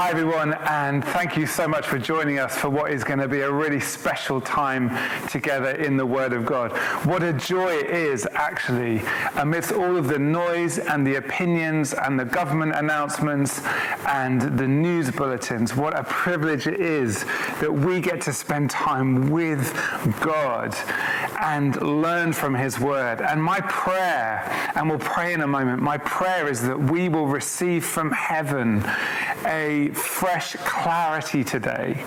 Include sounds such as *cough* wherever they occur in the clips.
Hi, everyone, and thank you so much for joining us for what is going to be a really special time together in the Word of God. What a joy it is, actually, amidst all of the noise and the opinions and the government announcements and the news bulletins. What a privilege it is that we get to spend time with God and learn from His Word. And my prayer, and we'll pray in a moment, my prayer is that we will receive from heaven a fresh clarity today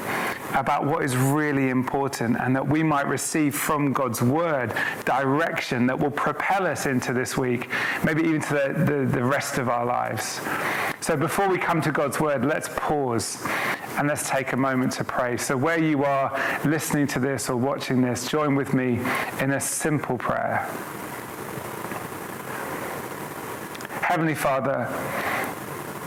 about what is really important and that we might receive from God's word direction that will propel us into this week, maybe even to the, the, the, rest of our lives. So before we come to God's word, let's pause and let's take a moment to pray. So where you are listening to this or watching this, join with me in a simple prayer. Heavenly Father,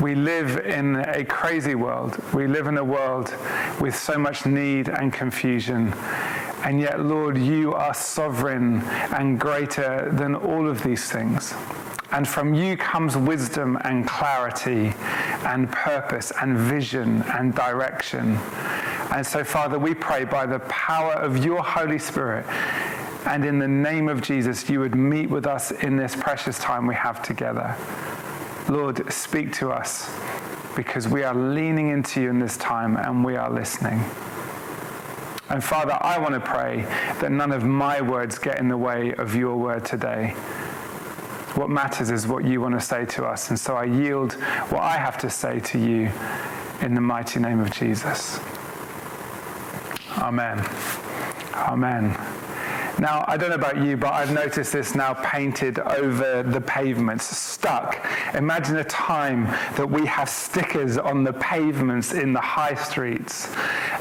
we live in a crazy world. We live in a world with so much need and confusion. And yet, Lord, you are sovereign and greater than all of these things. And from you comes wisdom and clarity and purpose and vision and direction. And so, Father, we pray by the power of your Holy Spirit and in the name of Jesus, you would meet with us in this precious time we have together. Lord, speak to us because we are leaning into you in this time and we are listening. And Father, I want to pray that none of my words get in the way of your word today. What matters is what you want to say to us. And so I yield what I have to say to you in the mighty name of Jesus. Amen. Amen. Now, I don't know about you, but I've noticed this now painted over the pavements, stuck. Imagine a time that we have stickers on the pavements in the high streets,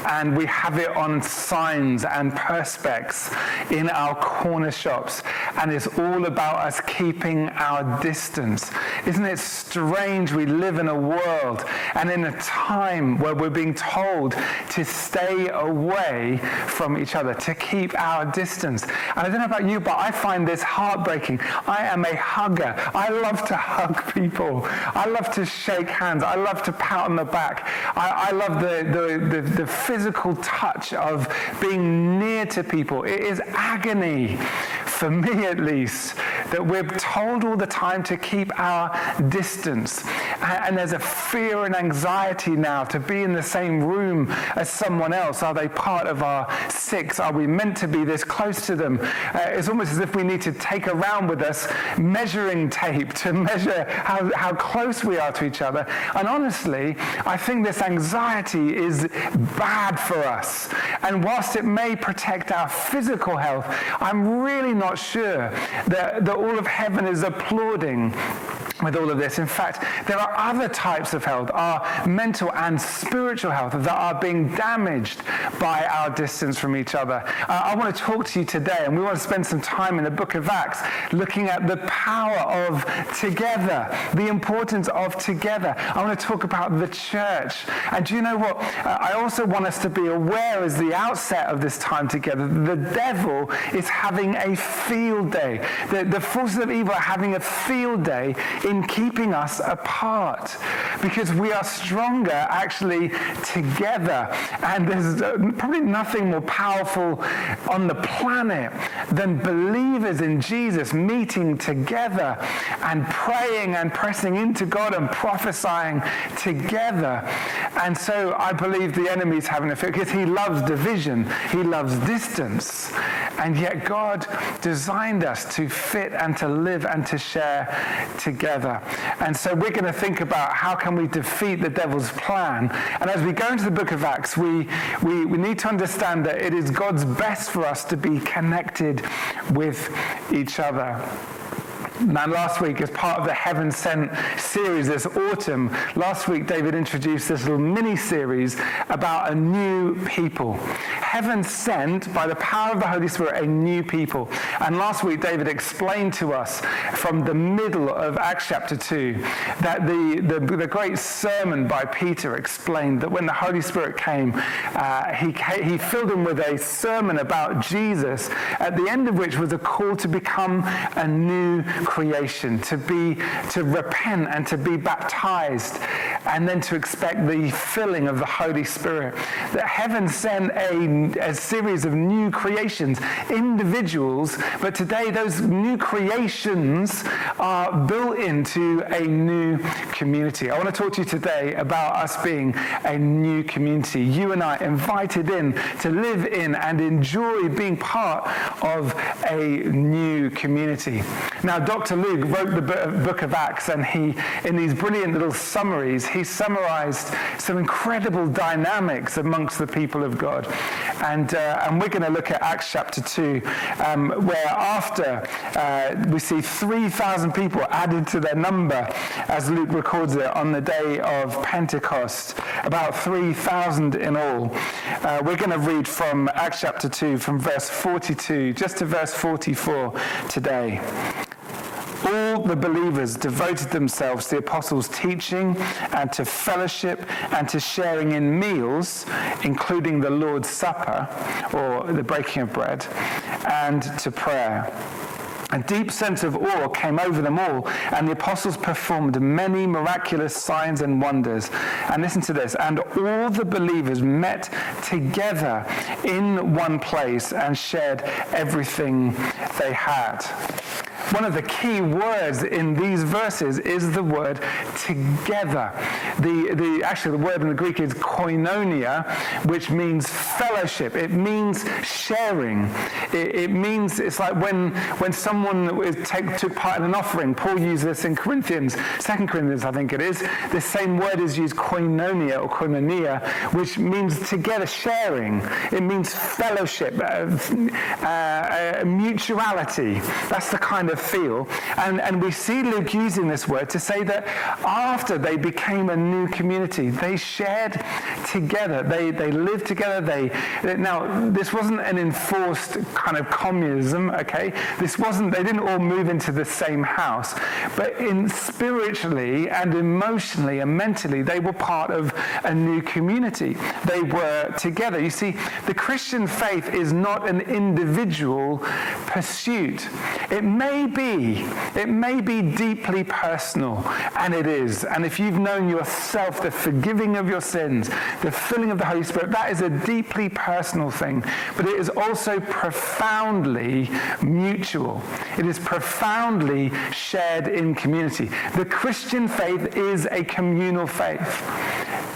and we have it on signs and perspex in our corner shops, and it's all about us keeping our distance. Isn't it strange we live in a world and in a time where we're being told to stay away from each other, to keep our distance? And I don't know about you, but I find this heartbreaking. I am a hugger. I love to hug people. I love to shake hands. I love to pat on the back. I, I love the, the, the, the physical touch of being near to people. It is agony, for me at least, that we're told all the time to keep our distance. And, there's a fear and anxiety now to be in the same room as someone else. Are they part of our six? Are we meant to be this close to them? Uh, it's almost as if we need to take around with us measuring tape to *laughs* measure how, how close we are to each other. And honestly, I think this anxiety is bad for us. And whilst it may protect our physical health, I'm really not sure that, that all of heaven is applauding with all of this. In fact, there are other types of health, our mental and spiritual health, that are being damaged by our distance from each other. Uh, I want to talk to you today, and we want to spend some time in the book of Acts looking at the power of together, the importance of together. I want to talk about the church. And do you know what? Uh, I also want us to be aware as the outset of this time together, the devil is having a field day. The, the forces of evil are having a field day in keeping us apart because we are stronger actually together. And there's uh, probably nothing more powerful on the planet than believers in Jesus meeting together and praying and pressing into God and prophesying together. And so I believe the enemy is having a fit because he loves division, he loves distance. And yet God designed us to fit and to live and to share together together. And so we're going to think about how can we defeat the devil's plan. And as we go into the book of Acts, we, we, we need to understand that it is God's best for us to be connected with each other. Now, last week, as part of the Heaven Sent series this autumn, last week David introduced this little mini series about a new people. Heaven sent, by the power of the Holy Spirit, a new people. And last week, David explained to us from the middle of Acts chapter 2 that the, the, the great sermon by Peter explained that when the Holy Spirit came, uh, he, he filled him with a sermon about Jesus, at the end of which was a call to become a new creation, to be, to repent and to be baptized and then to expect the filling of the Holy Spirit. That heaven sent a, a series of new creations, individuals, but today those new creations are built into a new community. I want to talk to you today about us being a new community. You and I invited in to live in and enjoy being part of a new community. Now, Dr. Luke wrote the book of Acts, and he, in these brilliant little summaries, he summarized some incredible dynamics amongst the people of God. And, uh, and we're going to look at Acts chapter 2, um, where after uh, we see 3,000 people added to their number, as Luke records it, on the day of Pentecost, about 3,000 in all. Uh, we're going to read from Acts chapter 2, from verse 42 just to verse 44 today all the believers devoted themselves to the apostles' teaching and to fellowship and to sharing in meals, including the Lord's Supper or the breaking of bread, and to prayer. A deep sense of awe came over them all, and the apostles performed many miraculous signs and wonders. And listen to this and all the believers met together in one place and shared everything they had. One of the key words in these verses is the word together. The, the, actually, the word in the Greek is koinonia, which means fellowship. It means sharing. It, it means, it's like when, when someone take, took part in an offering. Paul used this in Corinthians, Second Corinthians, I think it is. The same word is used koinonia or koinonia, which means together, sharing. It means fellowship, uh, uh, mutuality. That's the kind of feel. And, and we see Luke using this word to say that after they became a new community, they shared together, they, they lived together. They, now, this wasn't an enforced kind of communism, okay? This wasn't, they didn't all move into the same house, but in spiritually and emotionally and mentally, they were part of a new community. They were together. You see, the Christian faith is not an individual pursuit. It may be, it may be deeply personal, and it is. And if you've known yourself, the forgiving of your sins, the filling of the Holy Spirit, that is a deeply personal thing. But it is also profoundly mutual. It is profoundly shared in community. The Christian faith is a communal faith.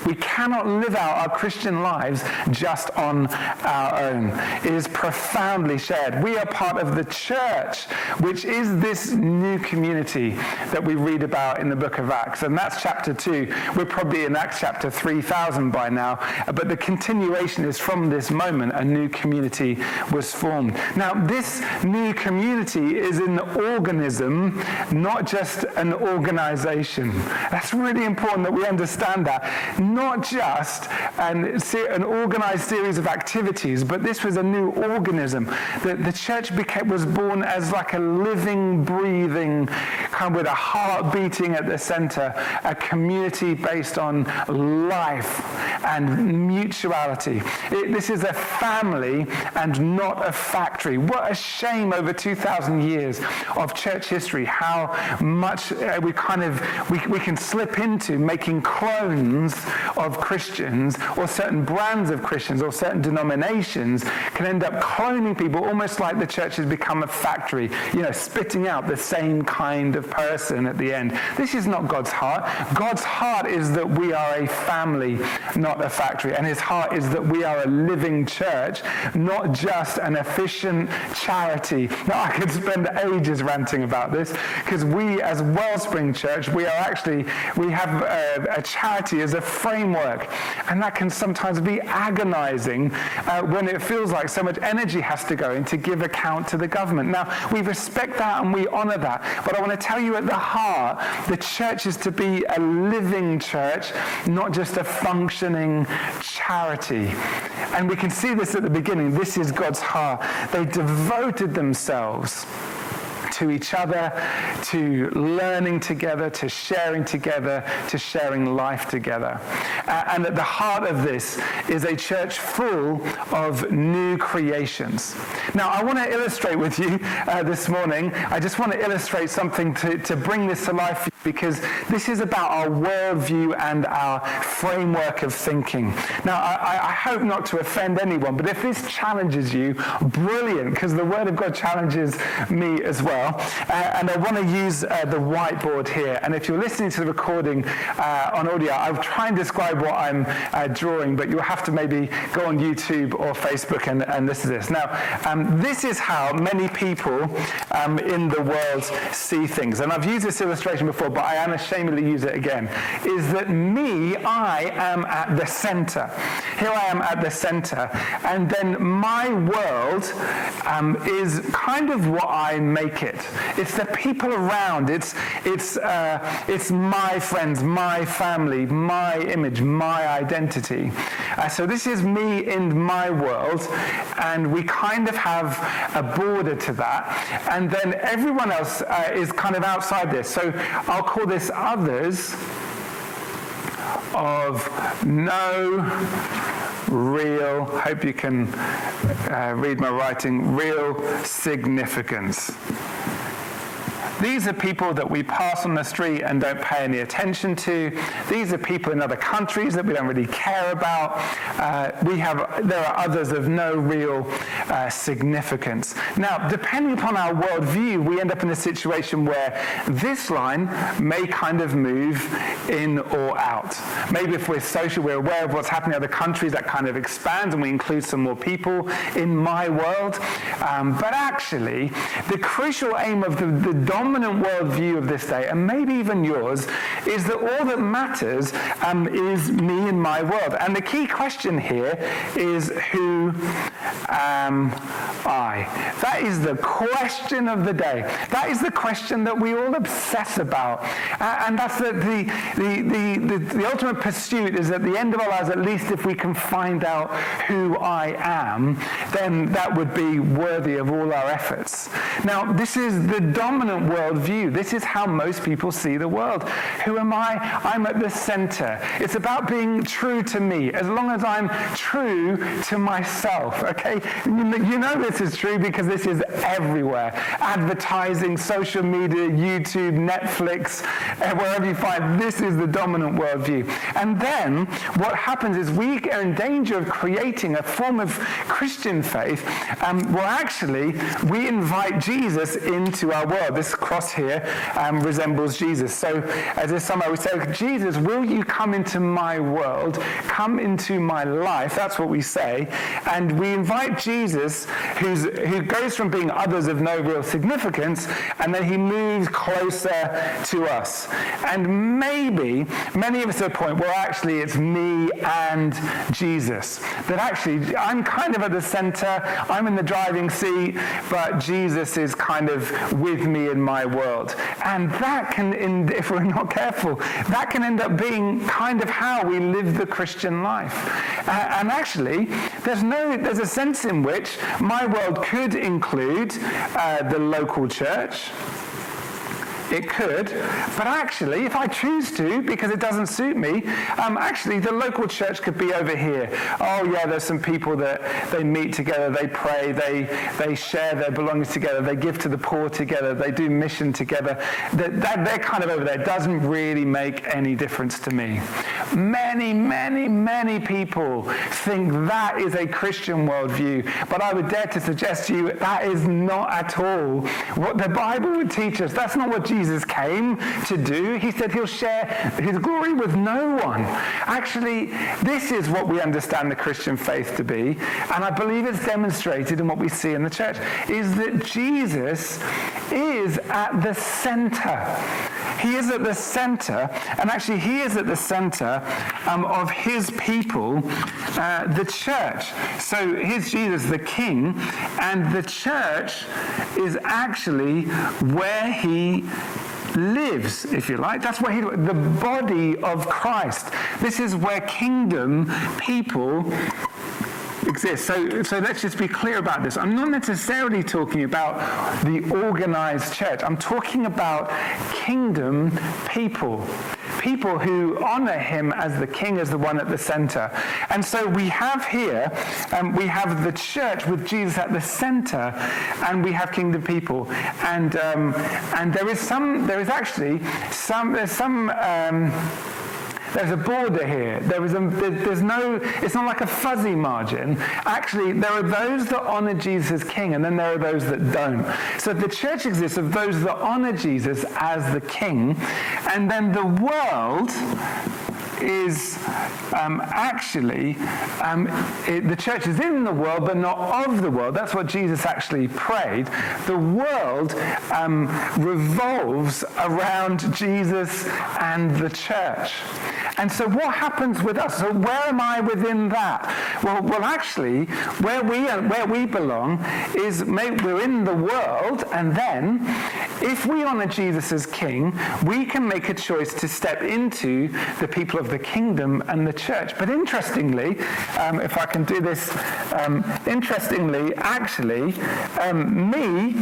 We cannot live out our Christian lives just on our own. It is profoundly shared. We are part of the church, which is this new community that we read about in the book of Acts. And that's chapter 2. We're probably in Acts chapter 3000 by now. But the continuation is from this moment, a new community was formed. Now, this new community is an organism, not just an organization. That's really important that we understand that not just an, an organized series of activities, but this was a new organism. The, the church became, was born as like a living, breathing, kind of with a heart beating at the center, a community based on life and mutuality. It, this is a family and not a factory. What a shame over 2,000 years of church history, how much uh, we kind of, we, we can slip into making clones of Christians or certain brands of Christians or certain denominations can end up cloning people almost like the church has become a factory, you know, spitting out the same kind of person at the end. This is not God's heart. God's heart is that we are a family, not a factory. And his heart is that we are a living church, not just an efficient charity. Now, I could spend ages ranting about this because we, as Wellspring Church, we are actually, we have a, a charity as a framework. And that can sometimes be agonizing uh, when it feels like so much energy has to go in to give account to the government. Now, we respect that and we honor that. But I want to tell you at the heart, the church is to be a living church, not just a functioning charity. And we can see this at the beginning. This is God's heart. They devoted themselves to each other, to learning together, to sharing together, to sharing life together. Uh, and at the heart of this is a church full of new creations. Now, I want to illustrate with you uh, this morning, I just want to illustrate something to, to bring this to life because this is about our worldview and our framework of thinking. Now, I, I hope not to offend anyone, but if this challenges you, brilliant, because the Word of God challenges me as well. Uh, and I want to use uh, the whiteboard here. And if you're listening to the recording uh, on audio, I'll try and describe what I'm uh, drawing, but you'll have to maybe go on YouTube or Facebook and, and listen to this. Now, um, this is how many people um, in the world see things. And I've used this illustration before, but I unashamedly use it again. Is that me, I am at the center. Here I am at the center. And then my world um, is kind of what I make it. It's the people around. It's, it's, uh, it's my friends, my family, my image, my identity. Uh, so this is me in my world. And we kind of have a border to that. And then everyone else uh, is kind of outside this. So I'll call this others of no real, hope you can uh, read my writing, real significance. These are people that we pass on the street and don't pay any attention to. These are people in other countries that we don't really care about. Uh, we have, there are others of no real uh, significance. Now, depending upon our worldview, we end up in a situation where this line may kind of move in or out. Maybe if we're social, we're aware of what's happening in other countries, that kind of expands and we include some more people in my world. Um, but actually, the crucial aim of the, the dominant dominant worldview of this day, and maybe even yours, is that all that matters um, is me and my world. And the key question here is who am I? That is the question of the day. That is the question that we all obsess about. Uh, and that's the, the, the, the, the ultimate pursuit is at the end of our lives, at least if we can find out who I am, then that would be worthy of all our efforts. Now, this is the dominant worldview. This is how most people see the world. Who am I? I'm at the center. It's about being true to me, as long as I'm true to myself. Okay? You know this is true because this is everywhere. Advertising, social media, YouTube, Netflix, wherever you find, this is the dominant worldview. And then what happens is we are in danger of creating a form of Christian faith um, where actually we invite Jesus into our world. This cross here um, resembles Jesus. So, as if somehow we say, Jesus, will you come into my world? Come into my life. That's what we say. And we invite Jesus, who's, who goes from being others of no real significance, and then he moves closer to us. And maybe many of us at a point where actually it's me and Jesus. That actually I'm kind of at the center, I'm in the driving seat, but Jesus is kind of with me in my my world. And that can, in if we're not careful, that can end up being kind of how we live the Christian life. Uh, and actually, there's no, there's a sense in which my world could include uh, the local church. It could, but actually, if I choose to, because it doesn't suit me, um, actually, the local church could be over here. Oh, yeah, there's some people that they meet together, they pray, they, they share their belongings together, they give to the poor together, they do mission together. That, that, they're kind of over there. It doesn't really make any difference to me. Many, many, many people think that is a Christian worldview, but I would dare to suggest to you that is not at all what the Bible would teach us. That's not what Jesus Jesus came to do. He said he'll share his glory with no one. Actually, this is what we understand the Christian faith to be, and I believe it's demonstrated in what we see in the church, is that Jesus is at the center. He is at the center, and actually, he is at the center um, of his people, uh, the church. So here's Jesus, the king, and the church is actually where he lives, if you like. That's where he, the body of Christ. This is where kingdom people exist. So, so let's just be clear about this. I'm not necessarily talking about the organized church, I'm talking about kingdom people people who honor him as the king, as the one at the center. And so we have here, um, we have the church with Jesus at the center, and we have kingdom people. And, um, and there is some, there is actually some, there's some, um, there's a border here. There is a, there's no, it's not like a fuzzy margin. Actually, there are those that honor Jesus as king, and then there are those that don't. So the church exists of those that honor Jesus as the king, and then the world is um, actually, um, it, the church is in the world, but not of the world. That's what Jesus actually prayed. The world um, revolves around Jesus and the church. And so, what happens with us? So, where am I within that? Well, well, actually, where we where we belong is we're in the world, and then, if we honor Jesus as King, we can make a choice to step into the people of the kingdom and the church. But interestingly, um, if I can do this, um, interestingly, actually, um, me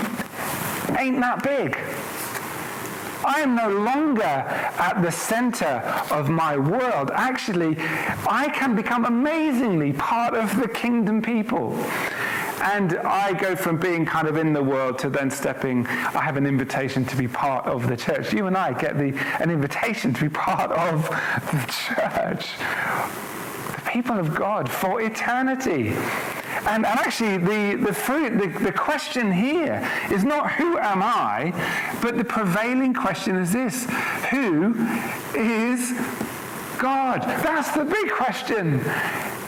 ain't that big. I am no longer at the center of my world. Actually, I can become amazingly part of the kingdom people. And I go from being kind of in the world to then stepping, I have an invitation to be part of the church. You and I get the, an invitation to be part of the church. The people of God for eternity. And, and actually, the, the, fruit, the, the question here is not who am I, but the prevailing question is this who is God? That's the big question.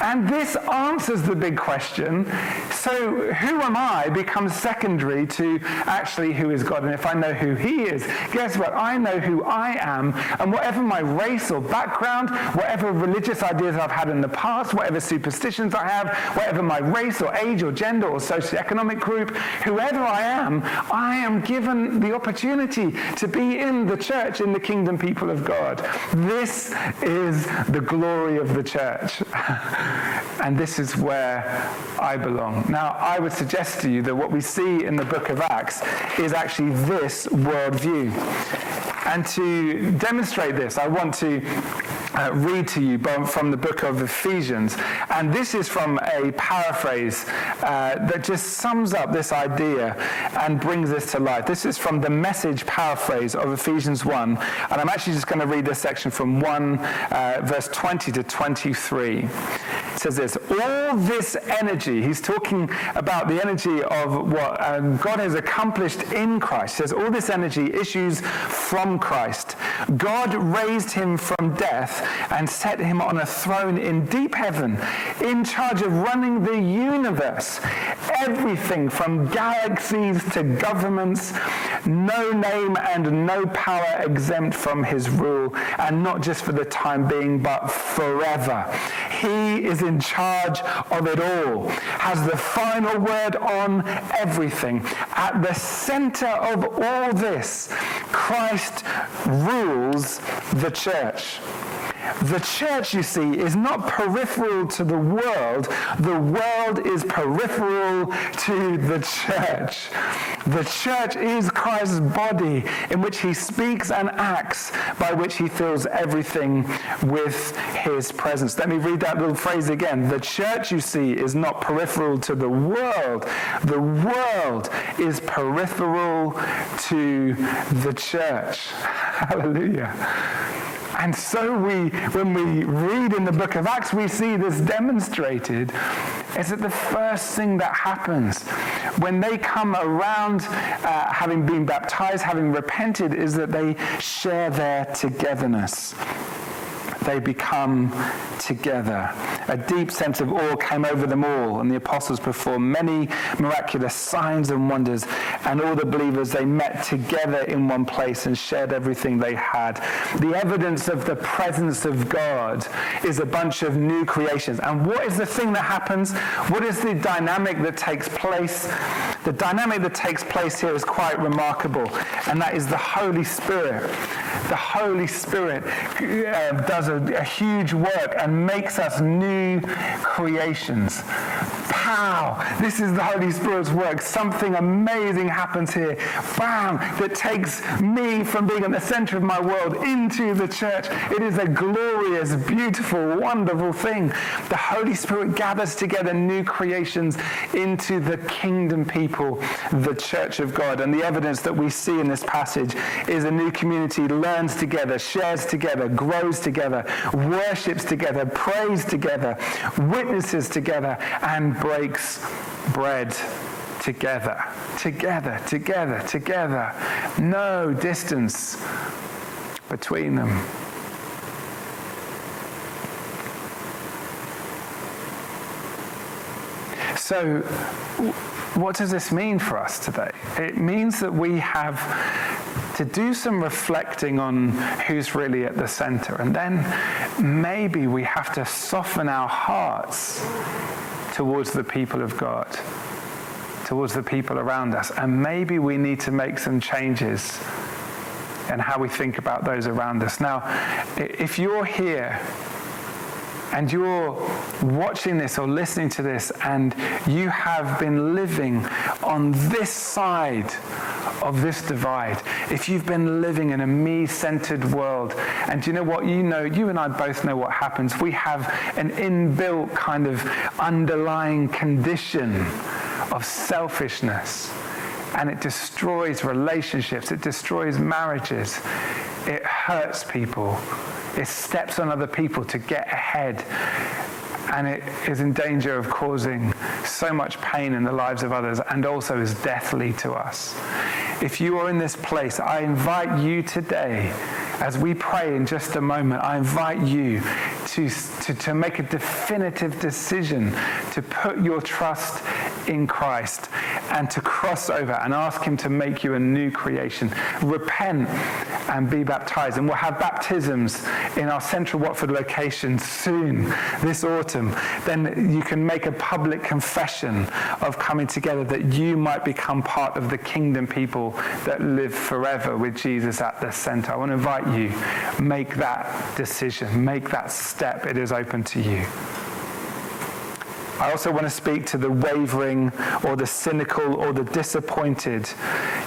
And this answers the big question. So, who am I becomes secondary to actually who is God. And if I know who He is, guess what? I know who I am. And whatever my race or background, whatever religious ideas I've had in the past, whatever superstitions I have, whatever my race or age or gender or socioeconomic group, whoever I am, I am given the opportunity to be in the church, in the kingdom people of God. This is the glory of the church. *laughs* and this is where I belong. Now, I would suggest to you that what we see in the book of Acts is actually this worldview. And to demonstrate this, I want to uh, read to you from the book of Ephesians. And this is from a paraphrase uh, that just sums up this idea and brings this to life. This is from the message paraphrase of Ephesians 1. And I'm actually just going to read this section from 1 uh, verse 20 to 23 It says this all this energy, he's talking about the energy of what um, God has accomplished in Christ. He says all this energy issues from Christ. God raised him from death and set him on a throne in deep heaven, in charge of running the universe. Everything from galaxies to governments, no name and no power exempt from his rule, and not just for the time being, but forever. He is in charge of it all, has the final word on everything. At the center of all this, Christ rules the church. The church, you see, is not peripheral to the world. The world is peripheral to the church. The church is Christ's body in which he speaks and acts, by which he fills everything with his presence. Let me read that little phrase again. The church, you see, is not peripheral to the world. The world is peripheral to the church. *laughs* Hallelujah. And so we, when we read in the book of Acts, we see this demonstrated. Is that the first thing that happens when they come around uh, having been baptized, having repented, is that they share their togetherness they become together. A deep sense of awe came over them all, and the apostles performed many miraculous signs and wonders, and all the believers they met together in one place and shared everything they had. The evidence of the presence of God is a bunch of new creations. And what is the thing that happens? What is the dynamic that takes place? The dynamic that takes place here is quite remarkable, and that is the Holy Spirit. The Holy Spirit uh, does a, a huge work and makes us new creations. Wow, this is the Holy Spirit's work. Something amazing happens here. Bam, that takes me from being at the center of my world into the church. It is a glorious, beautiful, wonderful thing. The Holy Spirit gathers together new creations into the kingdom people, the church of God. And the evidence that we see in this passage is a new community learns together, shares together, grows together, worships together, prays together, witnesses together, and breaks bread together, together, together, together. No distance between them. So, what does this mean for us today? It means that we have to do some reflecting on who's really at the center. And then maybe we have to soften our hearts towards the people of God, towards the people around us. And maybe we need to make some changes in how we think about those around us. Now, if you're here and you're watching this or listening to this and you have been living on this side of this divide, if you've been living in a me centered world, and you know what? You know, you and I both know what happens. We have an inbuilt kind of underlying condition of selfishness, and it destroys relationships, it destroys marriages, it hurts people it steps on other people to get ahead. And it is in danger of causing so much pain in the lives of others and also is deathly to us. If you are in this place, I invite you today, as we pray in just a moment, I invite you to, to, to make a definitive decision to put your trust in Christ and to cross over and ask Him to make you a new creation. Repent and be baptized. And we'll have baptisms in our central Watford location soon, this autumn. Then you can make a public confession of coming together that you might become part of the kingdom people that live forever with Jesus at the center. I want to invite you, make that decision, make that step. It is open to you. I also want to speak to the wavering or the cynical or the disappointed.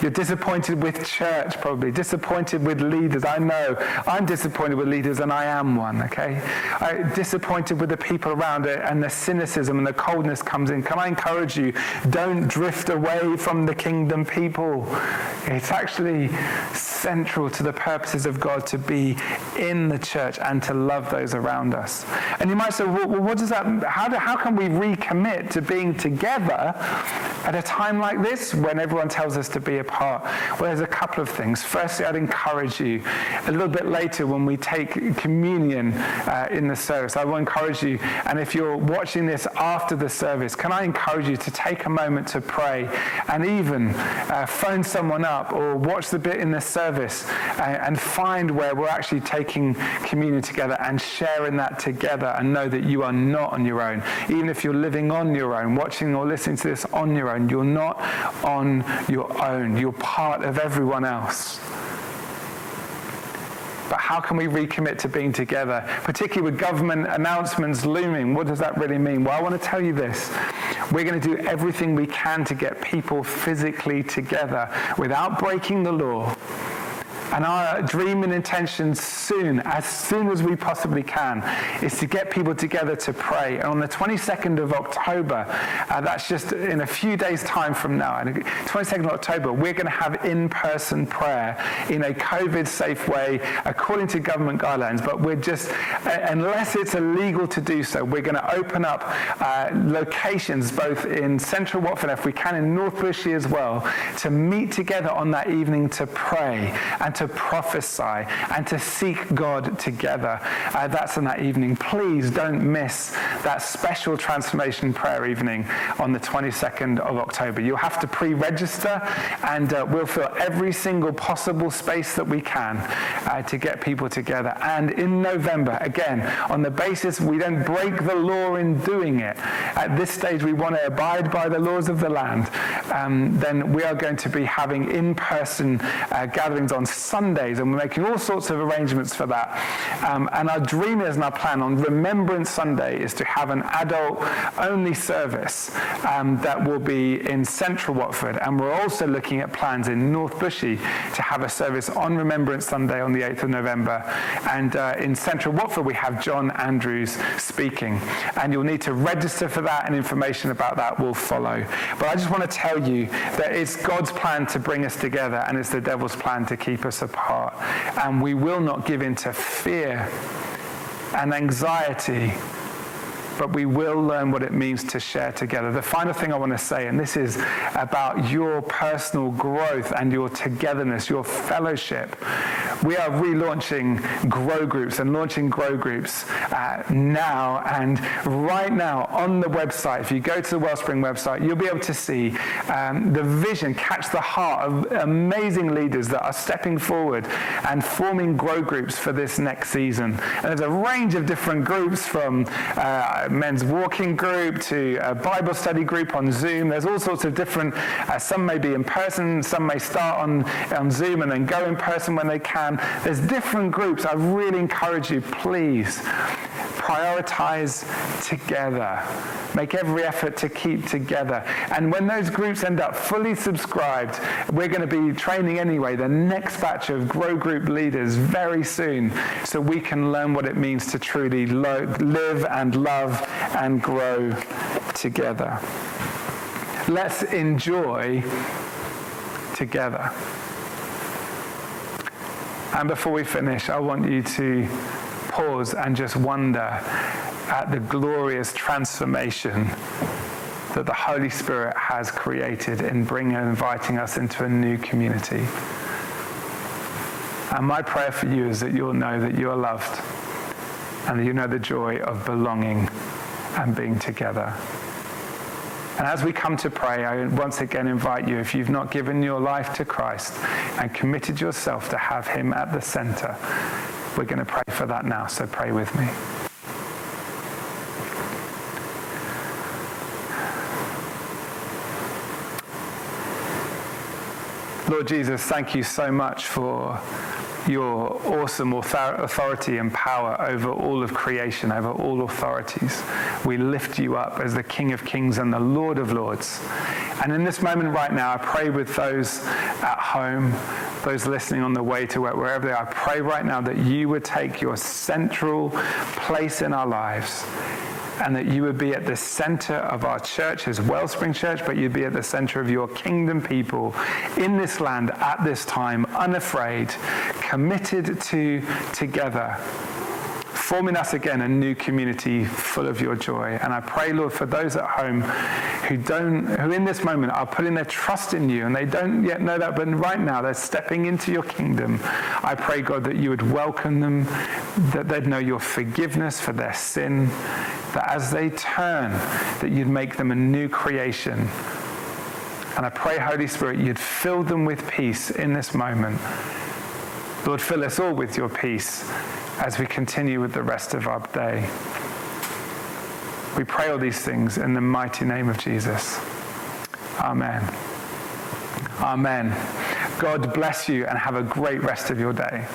You're disappointed with church, probably, disappointed with leaders. I know I'm disappointed with leaders and I am one, okay? I'm disappointed with the people around it and the cynicism and the coldness comes in. Can I encourage you? Don't drift away from the kingdom people. It's actually central to the purposes of God to be in the church and to love those around us. And you might say, well, what does that, how, do, how can we recommit to being together at a time like this when everyone tells us to be apart? Well, there's a couple of things. Firstly, I'd encourage you a little bit later when we take communion uh, in the service, I will encourage you, and if you're watching this after the service, can I encourage you to take a moment to pray and even uh, phone someone up or watch the bit in the service and, uh, and find where we're actually taking communion together and sharing that together and know that you are not on your own. Even if you're living on your own, watching or listening to this on your own. You're not on your own. You're part of everyone else. But how can we recommit to being together, particularly with government announcements looming? What does that really mean? Well, I want to tell you this. We're going to do everything we can to get people physically together without breaking the law and our dream and intention soon, as soon as we possibly can, is to get people together to pray. And on the 22nd of October, uh, that's just in a few days' time from now, and 22nd of October, we're going to have in person prayer in a COVID safe way according to government guidelines. But we're just, uh, unless it's illegal to do so, we're going to open up uh, locations both in central Watford, if we can, in North Bushey as well, to meet together on that evening to pray and to to prophesy and to seek God together. Uh, that's on that evening. Please don't miss that special transformation prayer evening on the 22nd of October. You'll have to pre register, and uh, we'll fill every single possible space that we can uh, to get people together. And in November, again, on the basis we don't break the law in doing it, at this stage we want to abide by the laws of the land, um, then we are going to be having in person uh, gatherings on Sundays, and we're making all sorts of arrangements for that. Um, and our dream is and our plan on Remembrance Sunday is to have an adult only service um, that will be in central Watford. And we're also looking at plans in North Bushey to have a service on Remembrance Sunday on the 8th of November. And uh, in central Watford, we have John Andrews speaking. And you'll need to register for that, and information about that will follow. But I just want to tell you that it's God's plan to bring us together, and it's the devil's plan to keep us apart. And we will not give in to fear and anxiety but we will learn what it means to share together. The final thing I want to say, and this is about your personal growth and your togetherness, your fellowship. We are relaunching Grow Groups and launching Grow Groups uh, now. And right now on the website, if you go to the Wellspring website, you'll be able to see um, the vision, catch the heart of amazing leaders that are stepping forward and forming Grow Groups for this next season. And there's a range of different groups from uh, men's walking group to a Bible study group on Zoom. There's all sorts of different, uh, some may be in person, some may start on, on Zoom and then go in person when they can. There's different groups. I really encourage you, please prioritize together. Make every effort to keep together. And when those groups end up fully subscribed, we're going to be training anyway the next batch of Grow Group leaders very soon so we can learn what it means to truly lo- live and love and grow together. Let's enjoy together. And before we finish, I want you to pause and just wonder at the glorious transformation that the Holy Spirit has created in bringing and inviting us into a new community. And my prayer for you is that you'll know that you are loved and that you know the joy of belonging and being together. And as we come to pray, I once again invite you, if you've not given your life to Christ and committed yourself to have Him at the center, we're going to pray for that now, so pray with me. Lord Jesus, thank you so much for your awesome authority and power over all of creation, over all authorities. We lift you up as the King of Kings and the Lord of Lords. And in this moment right now, I pray with those at home, those listening on the way to work, wherever they are. I pray right now that you would take your central place in our lives and that you would be at the center of our church as Wellspring Church, but you'd be at the center of your kingdom people in this land at this time, unafraid, committed to together forming us again a new community full of your joy. And I pray, Lord, for those at home who don't, who in this moment are putting their trust in you and they don't yet know that, but right now they're stepping into your kingdom. I pray, God, that you would welcome them, that they'd know your forgiveness for their sin, that as they turn, that you'd make them a new creation. And I pray, Holy Spirit, you'd fill them with peace in this moment. Lord, fill us all with your peace as we continue with the rest of our day. We pray all these things in the mighty name of Jesus. Amen. Amen. God bless you and have a great rest of your day.